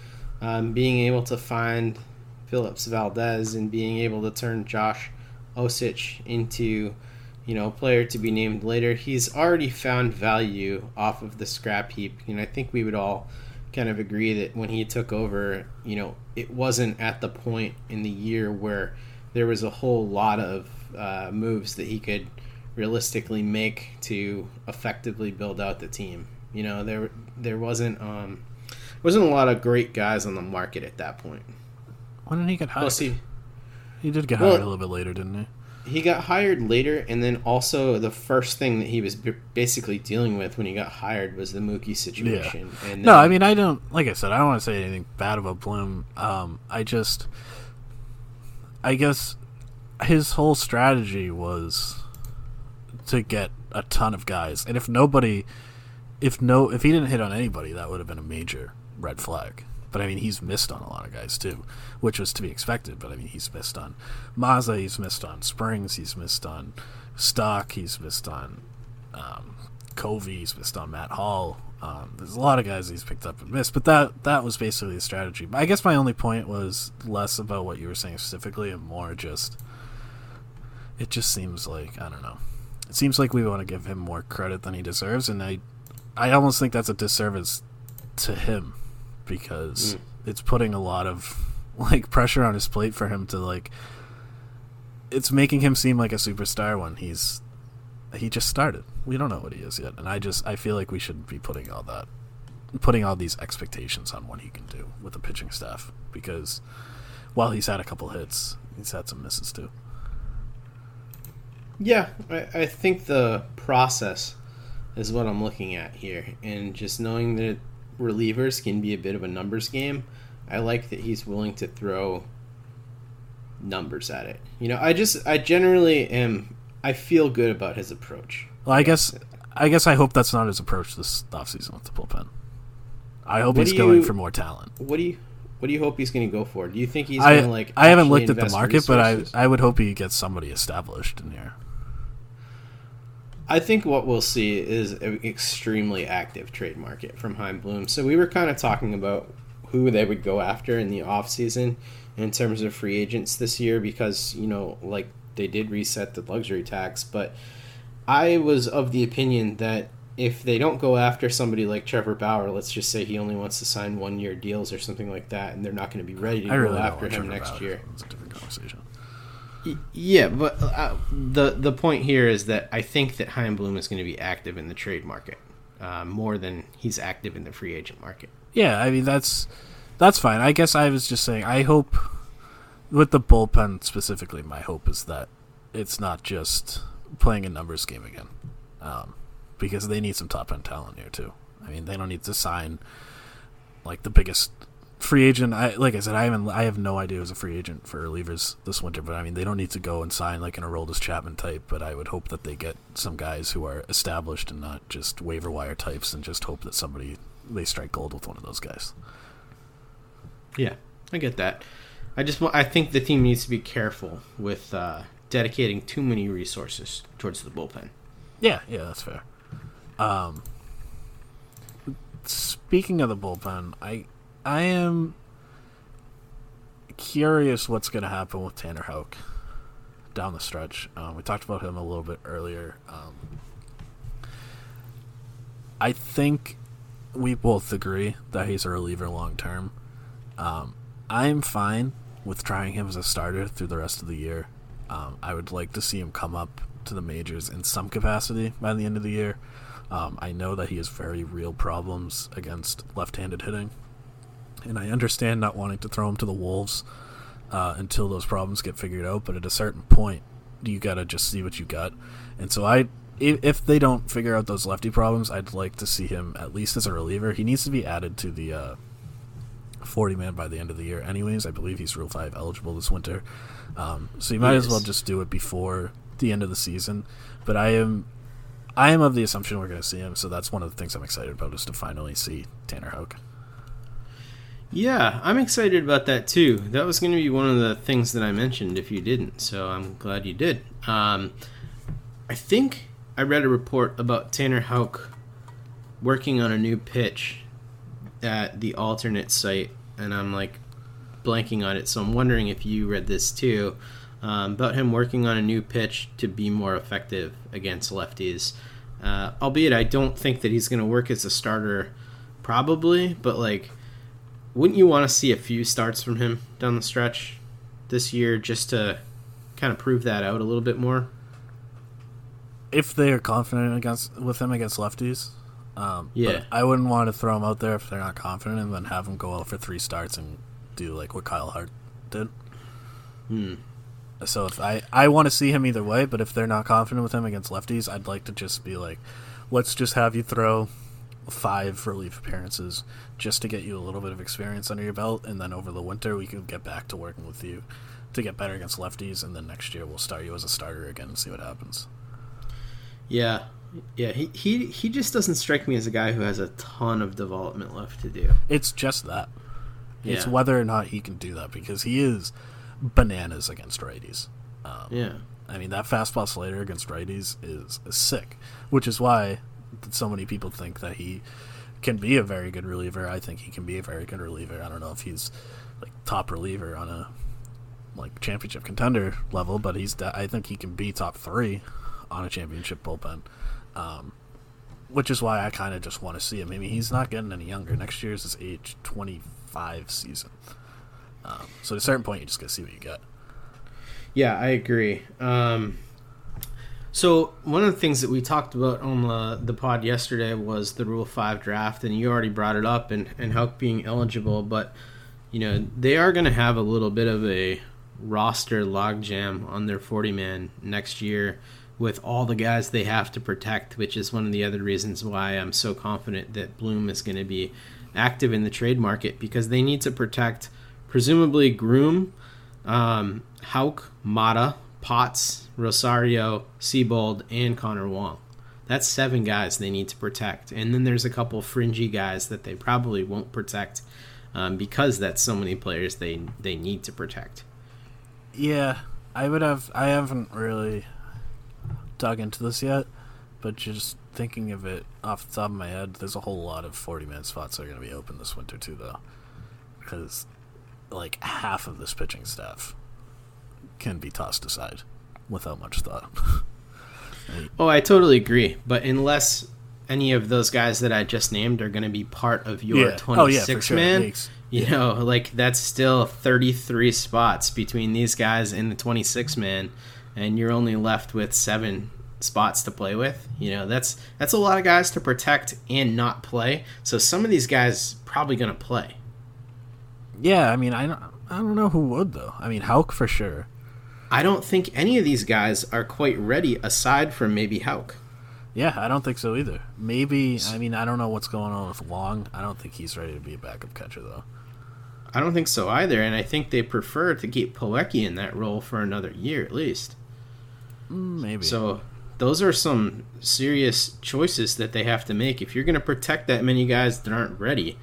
um, being able to find Phillips Valdez and being able to turn Josh Osich into you know, a player to be named later. He's already found value off of the scrap heap. And I think we would all kind of agree that when he took over, you know, it wasn't at the point in the year where there was a whole lot of uh, moves that he could realistically make to effectively build out the team. You know, there there wasn't um, wasn't a lot of great guys on the market at that point. When did he get hired? Well, see, he did get Well- hired a little bit later, didn't he? he got hired later, and then also the first thing that he was b- basically dealing with when he got hired was the Mookie situation. And No, I mean I don't. Like I said, I don't want to say anything bad about Bloom. Um, I just, I guess, his whole strategy was to get a ton of guys, and if nobody, if no, if he didn't hit on anybody, that would have been a major red flag. But I mean, he's missed on a lot of guys too, which was to be expected. But I mean, he's missed on Mazza, he's missed on Springs, he's missed on Stock, he's missed on um, Covey, he's missed on Matt Hall. Um, there's a lot of guys he's picked up and missed, but that that was basically the strategy. I guess my only point was less about what you were saying specifically and more just it just seems like I don't know. It seems like we want to give him more credit than he deserves, and I I almost think that's a disservice to him because hmm. it's putting a lot of like pressure on his plate for him to like it's making him seem like a superstar when he's he just started. We don't know what he is yet, and I just I feel like we shouldn't be putting all that putting all these expectations on what he can do with the pitching staff because while he's had a couple hits, he's had some misses too. yeah, I, I think the process is what I'm looking at here, and just knowing that relievers can be a bit of a numbers game. I like that he's willing to throw numbers at it. You know, I just I generally am I feel good about his approach. Well, I guess I guess I hope that's not his approach this offseason with the bullpen. I hope What he's going you- for more talent. What do you what do you hope he's going to go for? Do you think he's I going to like? I haven't looked at the market, but I? I would hope he gets somebody established in here. I think what we'll see is an extremely active trade market from Chaim Bloom. So we were kind of talking about who they would go after in the offseason in terms of free agents this year because, you know, like they did reset the luxury tax, but I was of the opinion that if they don't go after somebody like Trevor Bauer, let's just say he only wants to sign one year deals or something like that, and they're not going to be ready to I go really after him Trevor next Bauer. year. It's a different conversation. Yeah, but uh, the the point here is that I think that Chaim Bloom is going to be active in the trade market uh, more than he's active in the free agent market. Yeah, I mean that's that's fine. I guess I was just saying I hope with the bullpen specifically, my hope is that it's not just playing a numbers game again, um, because they need some top end talent here too. I mean, they don't need to sign like the biggest free agent. I like I said, I haven't I have no idea who's a free agent for relievers this winter, but I mean they don't need to go and sign like an Aroldis Chapman type. But I would hope that they get some guys who are established and not just waiver wire types, and just hope that somebody they strike gold with one of those guys. Yeah, I get that. I just want, I think the team needs to be careful with uh, dedicating too many resources towards the bullpen. Yeah, yeah, that's fair. Um, speaking of the bullpen, I I am curious what's going to happen with Tanner Houck down the stretch. Um, we talked about him a little bit earlier. Um, I think we both agree that he's a reliever long term. Um, I'm fine with trying him as a starter through the rest of the year. Um, I would like to see him come up to the majors in some capacity by the end of the year. Um, I know that he has very real problems against left-handed hitting, and I understand not wanting to throw him to the wolves uh, until those problems get figured out. But at a certain point, you gotta just see what you got. And so I, if, if they don't figure out those lefty problems, I'd like to see him at least as a reliever. He needs to be added to the uh, 40 man by the end of the year, anyways. I believe he's Rule 5 eligible this winter. Um, so you might as well just do it before the end of the season. But I am. I am of the assumption we're going to see him, so that's one of the things I'm excited about is to finally see Tanner Houck. Yeah, I'm excited about that too. That was going to be one of the things that I mentioned if you didn't, so I'm glad you did. Um, I think I read a report about Tanner Houck working on a new pitch at the alternate site and I'm like blanking on it. So I'm wondering if you read this too um, about him working on a new pitch to be more effective against lefties. Uh, albeit, I don't think that he's going to work as a starter, probably. But like, wouldn't you want to see a few starts from him down the stretch this year just to kind of prove that out a little bit more? If they are confident against with him against lefties, um, Yeah. but I wouldn't want to throw him out there if they're not confident, and then have him go out for three starts and do like what Kyle Hart did. Hmm. So if I I want to see him either way, but if they're not confident with him against lefties, I'd like to just be like, let's just have you throw five relief appearances just to get you a little bit of experience under your belt, and then over the winter we can get back to working with you to get better against lefties, and then next year we'll start you as a starter again and see what happens. Yeah, yeah. He he he just doesn't strike me as a guy who has a ton of development left to do. It's just that. It's whether or not he can do that because he is bananas against righties. Um, Yeah. I mean, that fastball slider against righties is, is sick, which is why so many people think that he can be a very good reliever. I think he can be a very good reliever. I don't know if he's like top reliever on a like championship contender level, but he's I think he can be top three on a championship bullpen. Um, which is why I kind of just want to see him. I mean, he's not getting any younger. Next year's his age 25 season. Um, so at a certain point, you just got to see what you get. Yeah, I agree. Um, so one of the things that we talked about on the, the pod yesterday was the Rule Five draft, and you already brought it up and and Houck being eligible, but you know they are going to have a little bit of a roster logjam on their forty man next year with all the guys they have to protect, which is one of the other reasons why I'm so confident that Bloom is going to be active in the trade market because they need to protect presumably Groome, um, Houck, Mata, Potts, Rosario, Seabold, and Connor Wong. That's seven guys they need to protect. And then there's a couple fringy guys that they probably won't protect um, because that's so many players they, they need to protect. Yeah, I would have. I haven't really dug into this yet, but just thinking of it off the top of my head, there's a whole lot of 40 man spots that are going to be open this winter, too, though. Because, like, half of this pitching staff can be tossed aside without much thought. Oh, I totally agree. But unless any of those guys that I just named are going to be part of your Yeah. 26 Oh, yeah, sure. Man, makes- you know, like that's still 33 spots between these guys and the 26 man, and you're only left with seven spots to play with. You know, that's that's a lot of guys to protect and not play. So some of these guys probably going to play. yeah, I mean, I don't, I don't know who would, though. I mean, Houck for sure. I don't think any of these guys are quite ready, aside from maybe Houck. Yeah, I don't think so either. Maybe, I mean, I don't know what's going on with Long. I don't think he's ready to be a backup catcher, though. I don't think so either, and I think they prefer to keep Plawecki in that role for another year at least. Mm, Maybe. So those are some serious choices that they have to make. If you're going to protect that many guys that aren't ready,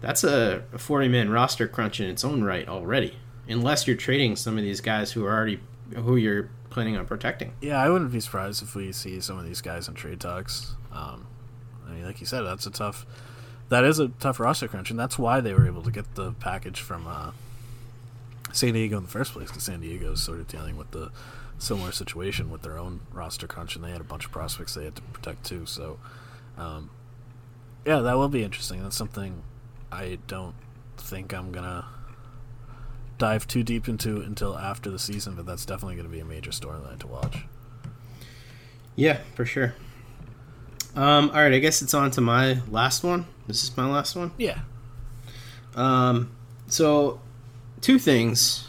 that's a 40 man roster crunch in its own right already. Unless you're trading some of these guys who are already who you're planning on protecting. Yeah, I wouldn't be surprised if we see some of these guys in trade talks. Um, I mean, like you said, that's a tough. That is a tough roster crunch, and that's why they were able to get the package from uh, San Diego in the first place, because San Diego is sort of dealing with the similar situation with their own roster crunch, and they had a bunch of prospects they had to protect too. So, um, yeah, that will be interesting. That's something I don't think I'm gonna dive too deep into until after the season, but that's definitely going to be a major storyline to watch. Yeah, for sure. Um, all right, I guess it's on to my last one. This is my last one. Yeah. Um, so, two things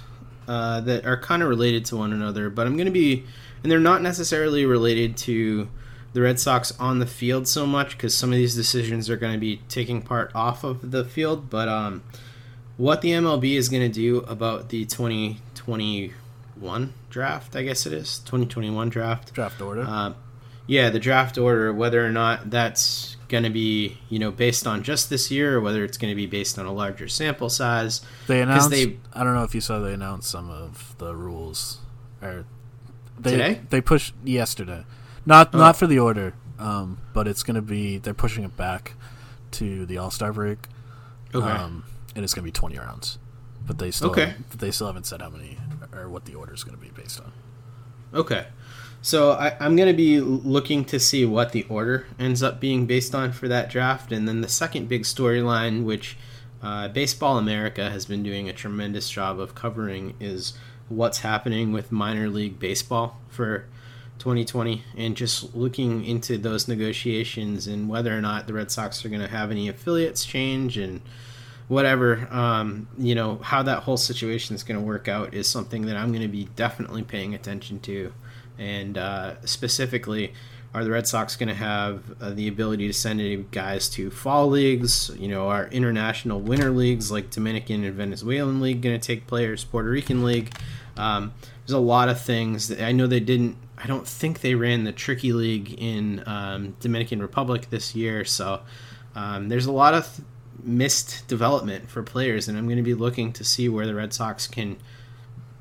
uh, that are kind of related to one another, but I'm going to be, and they're not necessarily related to the Red Sox on the field so much because some of these decisions are going to be taking part off of the field, but um, what the MLB is going to do about the 2021 draft, I guess it is 2021 draft. Draft order. Uh, yeah, the draft order, whether or not that's going to be, you know, based on just this year or whether it's going to be based on a larger sample size. they announced. they- I don't know if you saw. They announced some of the rules. Or they, Today? They pushed yesterday. Not Oh. not for the order, um, but it's going to be. They're pushing it back to the All Star break. Okay. Um, and it's going to be 20 rounds. But they still Okay. but they still haven't said how many or what the order is going to be based on. Okay. So I, I'm going to be looking to see what the order ends up being based on for that draft. And then the second big storyline, which uh, Baseball America has been doing a tremendous job of covering, is what's happening with minor league baseball for 2020 and just looking into those negotiations and whether or not the Red Sox are going to have any affiliates change and whatever um, you know how that whole situation is going to work out is something that i'm going to be definitely paying attention to. And uh, specifically are the red sox going to have uh, the ability to send any guys to fall leagues? You know our international winter leagues like dominican and venezuelan league going to take players? Puerto rican league? Um, there's a lot of things that i know they didn't i don't think they ran the tricky league in um, dominican republic this year so um, there's a lot of th- missed development for players, and I'm going to be looking to see where the Red Sox can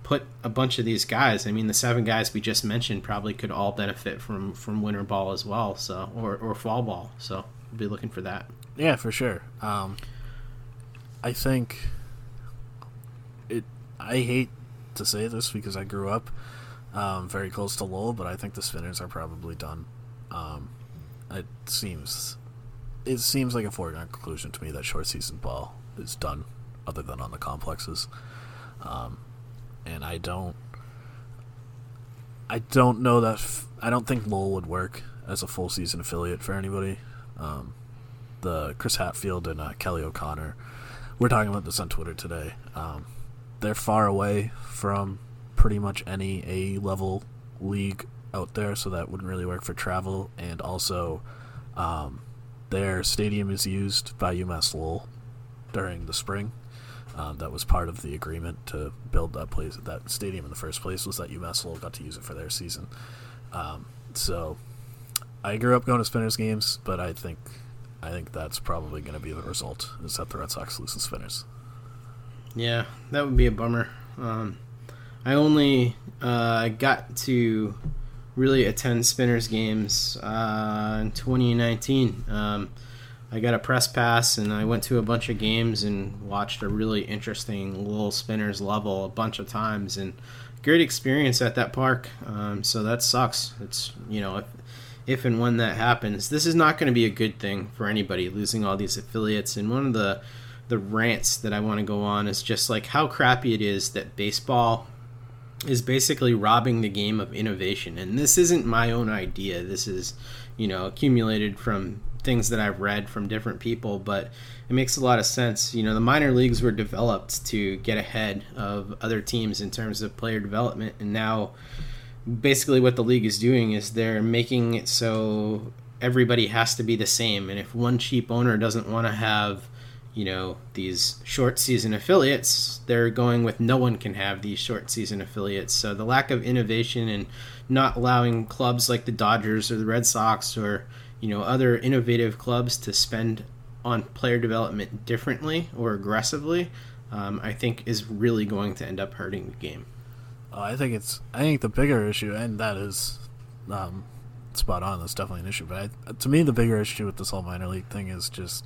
put a bunch of these guys. I mean, the seven guys we just mentioned probably could all benefit from from winter ball as well, so or or fall ball. So I'll be looking for that. Yeah, for sure. Um, I think it. I hate to say this because I grew up um, very close to Lowell, but I think the Spinners are probably done. Um, it seems it seems like a foregone conclusion to me that short season ball is done, other than on the complexes. Um, and I don't. I don't know that. F- I don't think Lowell would work as a full season affiliate for anybody. Um, the Chris Hatfield and uh, Kelly O'Connor. We're talking about this on Twitter today. Um, they're far away from pretty much any A level league out there, so that wouldn't really work for travel. And also, um, their stadium is used by UMass Lowell during the spring. Um, that was part of the agreement to build that place, that stadium in the first place. Was that UMass Lowell got to use it for their season? Um, so, I grew up going to Spinners games, but I think I think that's probably going to be the result is that the Red Sox lose the Spinners. Yeah, that would be a bummer. Um, I only uh, got to really attend Spinners games uh, in 2019. Um, I got a press pass and I went to a bunch of games and watched a really interesting little Spinners level a bunch of times and great experience at that park. Um, so that sucks. It's you know if, if and when that happens, this is not going to be a good thing for anybody losing all these affiliates. And one of the the rants that I want to go on is just like how crappy it is that baseball is basically robbing the game of innovation. And this isn't my own idea. This is, you know, accumulated from things that I've read from different people, but it makes a lot of sense. You know, the minor leagues were developed to get ahead of other teams in terms of player development, and now basically what the league is doing is they're making it so everybody has to be the same. And if one cheap owner doesn't want to have you know these short season affiliates they're going with no one can have these short season affiliates so the lack of innovation and not allowing clubs like the dodgers or the red sox or you know other innovative clubs to spend on player development differently or aggressively um, i think is really going to end up hurting the game Uh, I think it's I think the bigger issue, and that is um, spot on. That's definitely an issue. But I, to me, the bigger issue with this whole minor league thing is just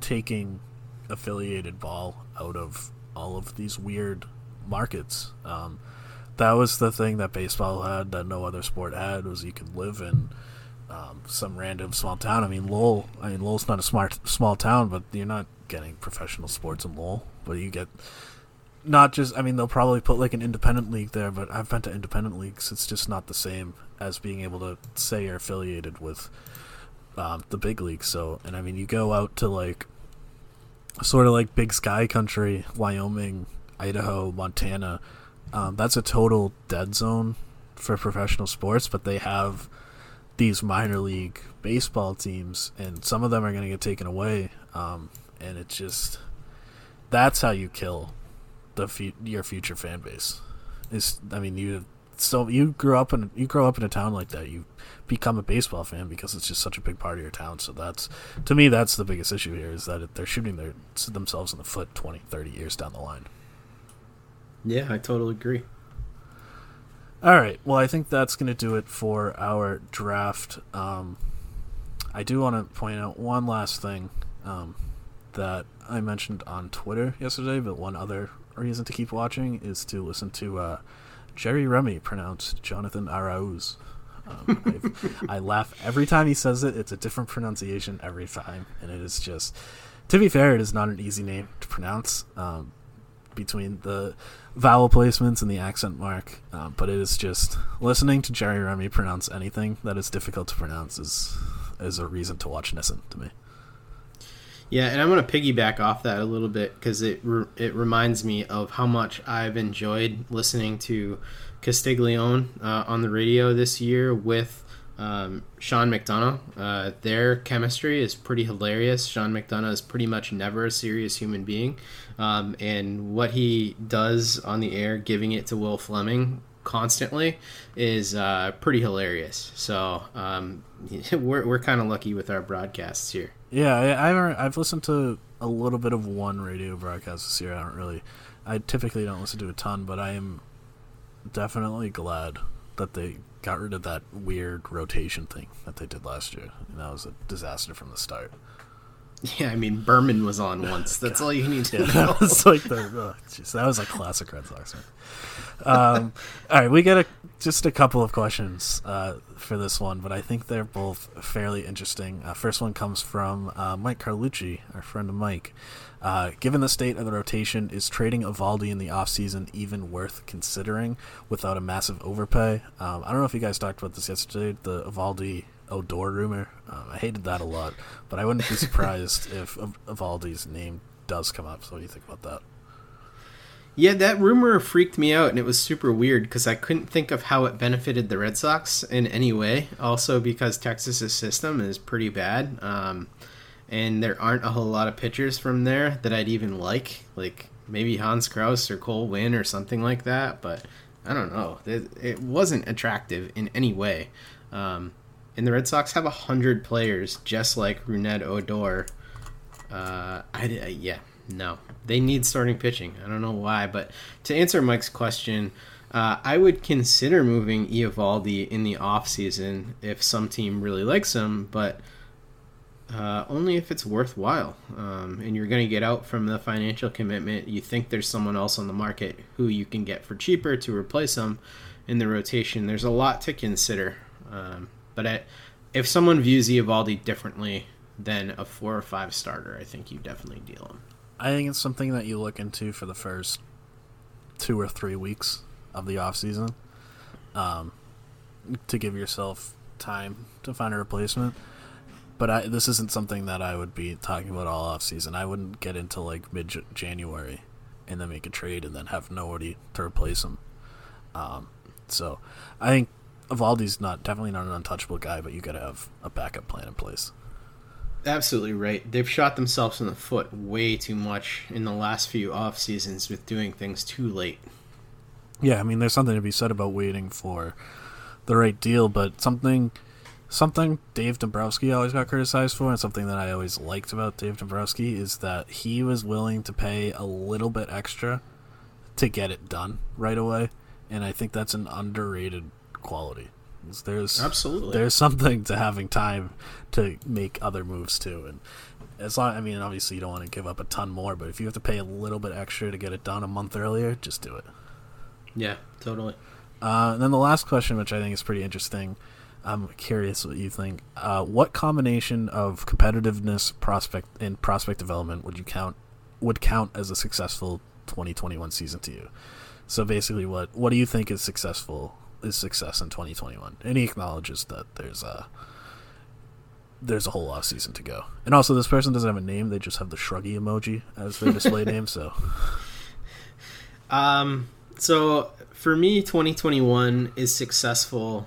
taking affiliated ball out of all of these weird markets. Um, that was the thing that baseball had that no other sport had was you could live in um, some random small town. I mean, Lowell. I mean, Lowell's not a smart small town, but you're not getting professional sports in Lowell. But you get not just. I mean, they'll probably put like an independent league there, but I've been to independent leagues. It's just not the same as being able to say you're affiliated with um, the big leagues. So, and I mean, you go out to like sort of like big sky country, Wyoming, Idaho, Montana. Um, that's a total dead zone for professional sports, but they have these minor league baseball teams, and some of them are going to get taken away. Um, and it's just that's how you kill the fu- your future fan base. Is I mean you so you grew up in you grow up in a town like that you become a baseball fan because it's just such a big part of your town. So that's to me that's the biggest issue here is that they're shooting their themselves in the foot 20 30 years down the line. Yeah i totally agree. All right. Well i think that's going to do it for our draft. Um, i do want to point out one last thing um, that I mentioned on Twitter yesterday, but one other reason to keep watching is to listen to uh, Jerry Remy pronounce Jonathan Arauz. Um, I laugh every time he says it. It's a different pronunciation every time, and it is just. To be fair, it is not an easy name to pronounce um, between the vowel placements and the accent mark, um, but it is just listening to Jerry Remy pronounce anything that is difficult to pronounce is is a reason to watch NESN to me. Yeah, and I'm going to piggyback off that a little bit because it re- it reminds me of how much I've enjoyed listening to Castiglione uh, on the radio this year with um, Sean McDonough. Uh, their chemistry is pretty hilarious. Sean McDonough is pretty much never a serious human being, um, and what he does on the air, giving it to Will Fleming constantly, is uh, pretty hilarious. So um, we're we're kind of lucky with our broadcasts here. Yeah, I, I've I've listened to a little bit of one radio broadcast this year. I don't really, I typically don't listen to a ton, but I am definitely glad that they got rid of that weird rotation thing that they did last year. And that was a disaster from the start. Yeah, I mean Berman was on once. That's all you need to Yeah, know. that was like the oh, that was a classic Red Sox. Um, all right, we get a, just a couple of questions uh, for this one, but I think they're both fairly interesting. Uh, first one comes from uh, Mike Carlucci, our friend Mike. Uh, given the state of the rotation, is trading Eovaldi in the offseason even worth considering without a massive overpay? Um, I don't know if you guys talked about this yesterday, the Eovaldi Odor rumor. Um, I hated that a lot, but I wouldn't be surprised if Eovaldi's name does come up. So, what do you think about that? Yeah, that rumor freaked me out, and it was super weird because I couldn't think of how it benefited the Red Sox in any way. Also, because Texas's system is pretty bad, um, and there aren't a whole lot of pitchers from there that I'd even like, like maybe Hans Crouse or Cole Winn or something like that. But I don't know. It, it wasn't attractive in any way. Um, and the Red Sox have a hundred players just like Rougned Odor. Uh, I, I yeah no they need starting pitching. I don't know why, but to answer Mike's question, uh, I would consider moving Eovaldi in the off season if some team really likes him, but uh, only if it's worthwhile. Um, and you're going to get out from the financial commitment. You think there's someone else on the market who you can get for cheaper to replace them in the rotation. There's a lot to consider. Um, but I, if someone views Eovaldi differently than a four or five starter, I think you definitely deal him. I think it's something that you look into for the first two or three weeks of the off season, um, to give yourself time to find a replacement. But I, this isn't something that I would be talking about all off season. I wouldn't get into like mid January and then make a trade and then have nobody to replace him. Um, so I think Eovaldi's not definitely not an untouchable guy, but you got to have a backup plan in place. Absolutely right. They've shot themselves in the foot way too much in the last few off seasons with doing things too late. Yeah, I mean, there's something to be said about waiting for the right deal, but something, something Dave Dombrowski always got criticized for, and something that I always liked about Dave Dombrowski is that he was willing to pay a little bit extra to get it done right away, and I think that's an underrated quality. There's Absolutely. there's something to having time to make other moves too, and as long I mean, obviously you don't want to give up a ton more, but if you have to pay a little bit extra to get it done a month earlier, just do it. Yeah, totally. Uh, and then the last question, which I think is pretty interesting, I'm curious what you think. Uh, what combination of competitiveness, prospect, and prospect development would you count would count as a successful 2021 season to you? So basically, what what do you think is successful is success in 2021? And he acknowledges that there's a there's a whole off season to go. And also, this person doesn't have a name; they just have the shruggy emoji as their display name. So Um, so for me, 2021 is successful.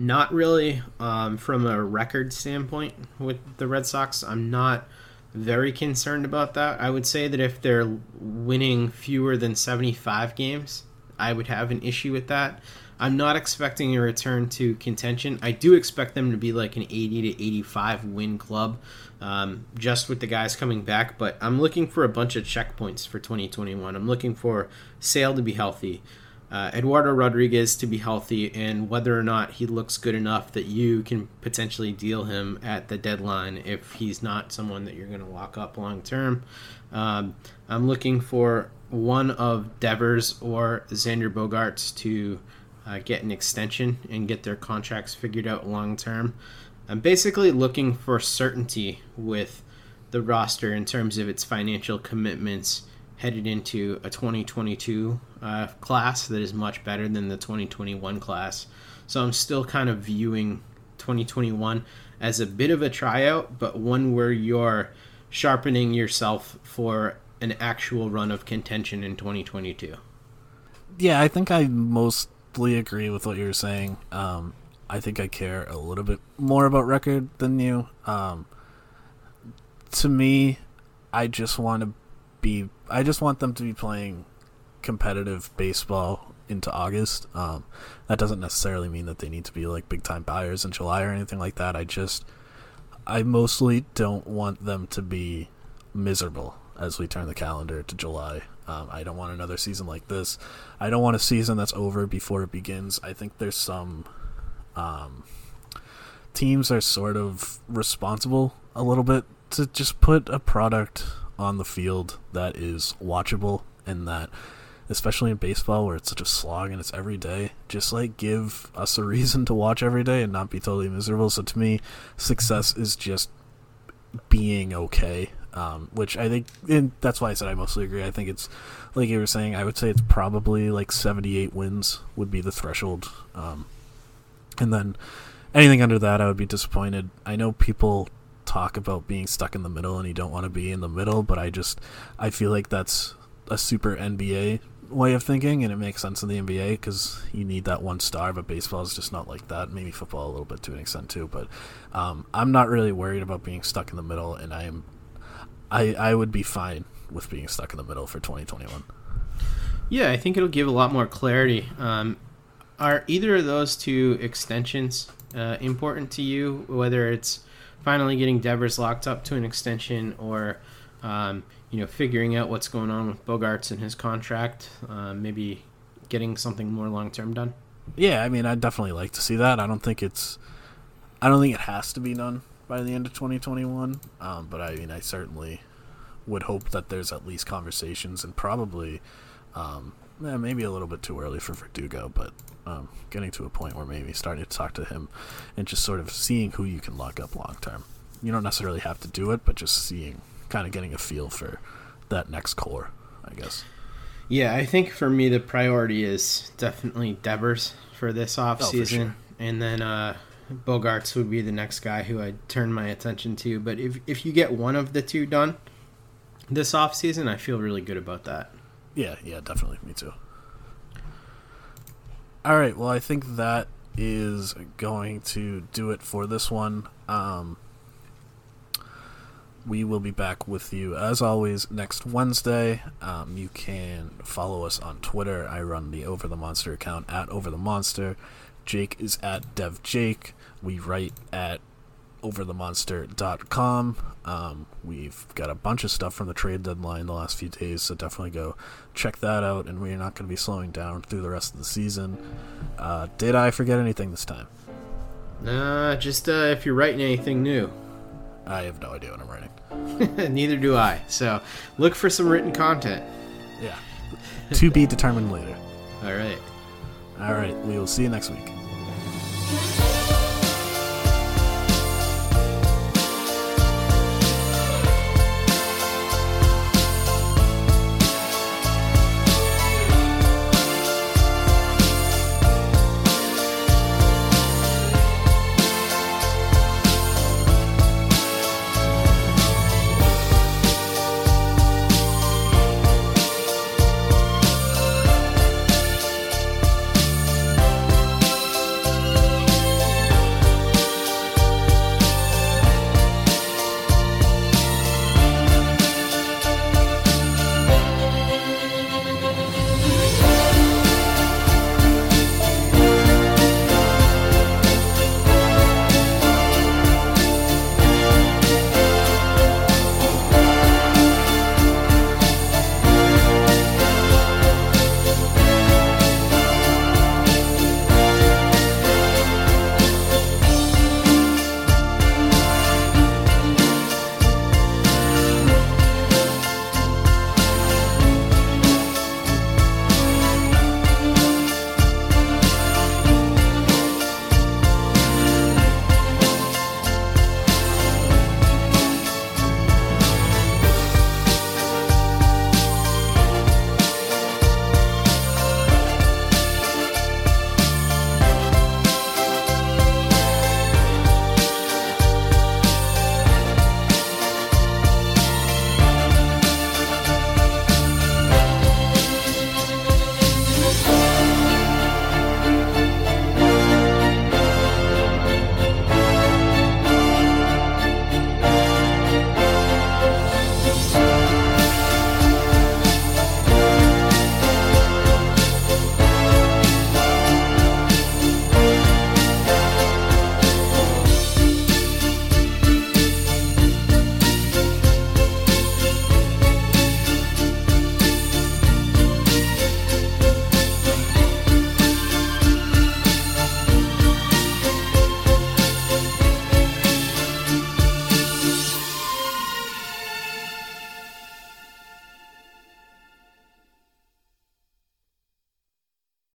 Not really um, from a record standpoint with the Red Sox. I'm not very concerned about that. I would say that if they're winning fewer than 75 games, I would have an issue with that. I'm not expecting a return to contention. I do expect them to be like an 80 to 85 win club, um, just with the guys coming back. But I'm looking for a bunch of checkpoints for 2021. I'm looking for Sale to be healthy, uh, Eduardo Rodriguez to be healthy and whether or not he looks good enough that you can potentially deal him at the deadline if he's not someone that you're going to lock up long term. Um, I'm looking for one of Devers or Xander Bogaerts to uh, get an extension and get their contracts figured out long term. I'm basically looking for certainty with the roster in terms of its financial commitments headed into a 2022 uh, class that is much better than the 2021 class. So I'm still kind of viewing 2021 as a bit of a tryout, but one where you're sharpening yourself for an actual run of contention in 2022. Yeah, I think I mostly agree with what you're saying. Um, I think I care a little bit more about record than you. Um, to me, I just want to be. I just want them to be playing competitive baseball into August. Um, that doesn't necessarily mean that they need to be like big time buyers in July or anything like that. I just, I mostly don't want them to be miserable as we turn the calendar to July. Um, I don't want another season like this. I don't want a season that's over before it begins. I think there's some um, teams are sort of responsible a little bit to just put a product on the field that is watchable and that especially in baseball where it's such a slog and it's every day just like give us a reason to watch every day and not be totally miserable so to me success is just being okay um, which i think and that's why i said i mostly agree i think it's like you were saying i would say it's probably like 78 wins would be the threshold um, and then anything under that, I would be disappointed. I know people talk about being stuck in the middle and you don't want to be in the middle, but I just I feel like that's a super NBA way of thinking, and it makes sense in the NBA because you need that one star. But baseball is just not like that. Maybe football a little bit to an extent too, but um, I'm not really worried about being stuck in the middle, and I am I I would be fine with being stuck in the middle for 2021. Yeah, I think it'll give a lot more clarity. Um, are either of those two extensions uh, important to you? Whether it's finally getting Devers locked up to an extension or um, you know figuring out what's going on with Bogaerts and his contract, uh, maybe getting something more long term done. Yeah, I mean, I'd definitely like to see that. I don't think it's, I don't think it has to be done by the end of 2021. Um, but I mean, I certainly would hope that there's at least conversations and probably, um, eh, maybe a little bit too early for Verdugo, but um, getting to a point where maybe starting to talk to him and just sort of seeing who you can lock up long term. You don't necessarily have to do it, but just seeing, kind of getting a feel for that next core, I guess. Yeah, I think for me the priority is definitely Devers for this off season, oh, sure. and then uh, Bogaerts would be the next guy who I'd turn my attention to. But if if you get one of the two done this off season, I feel really good about that. Yeah, yeah, definitely. Me too. All right. Well, I think that is going to do it for this one. Um, we will be back with you as always next Wednesday. Um, you can follow us on Twitter. I run the Over the Monster account at Over the Monster. Jake is at Dev Jake. We write at overthemonster.com. Um, we've got a bunch of stuff from the trade deadline the last few days, so definitely go check that out. And we're not going to be slowing down through the rest of the season. Uh, did I forget anything this time? Nah, just uh, if you're writing anything new. I have no idea what I'm writing. Neither do I. So look for some written content. Yeah. to be determined later. All right. All right. We will see you next week.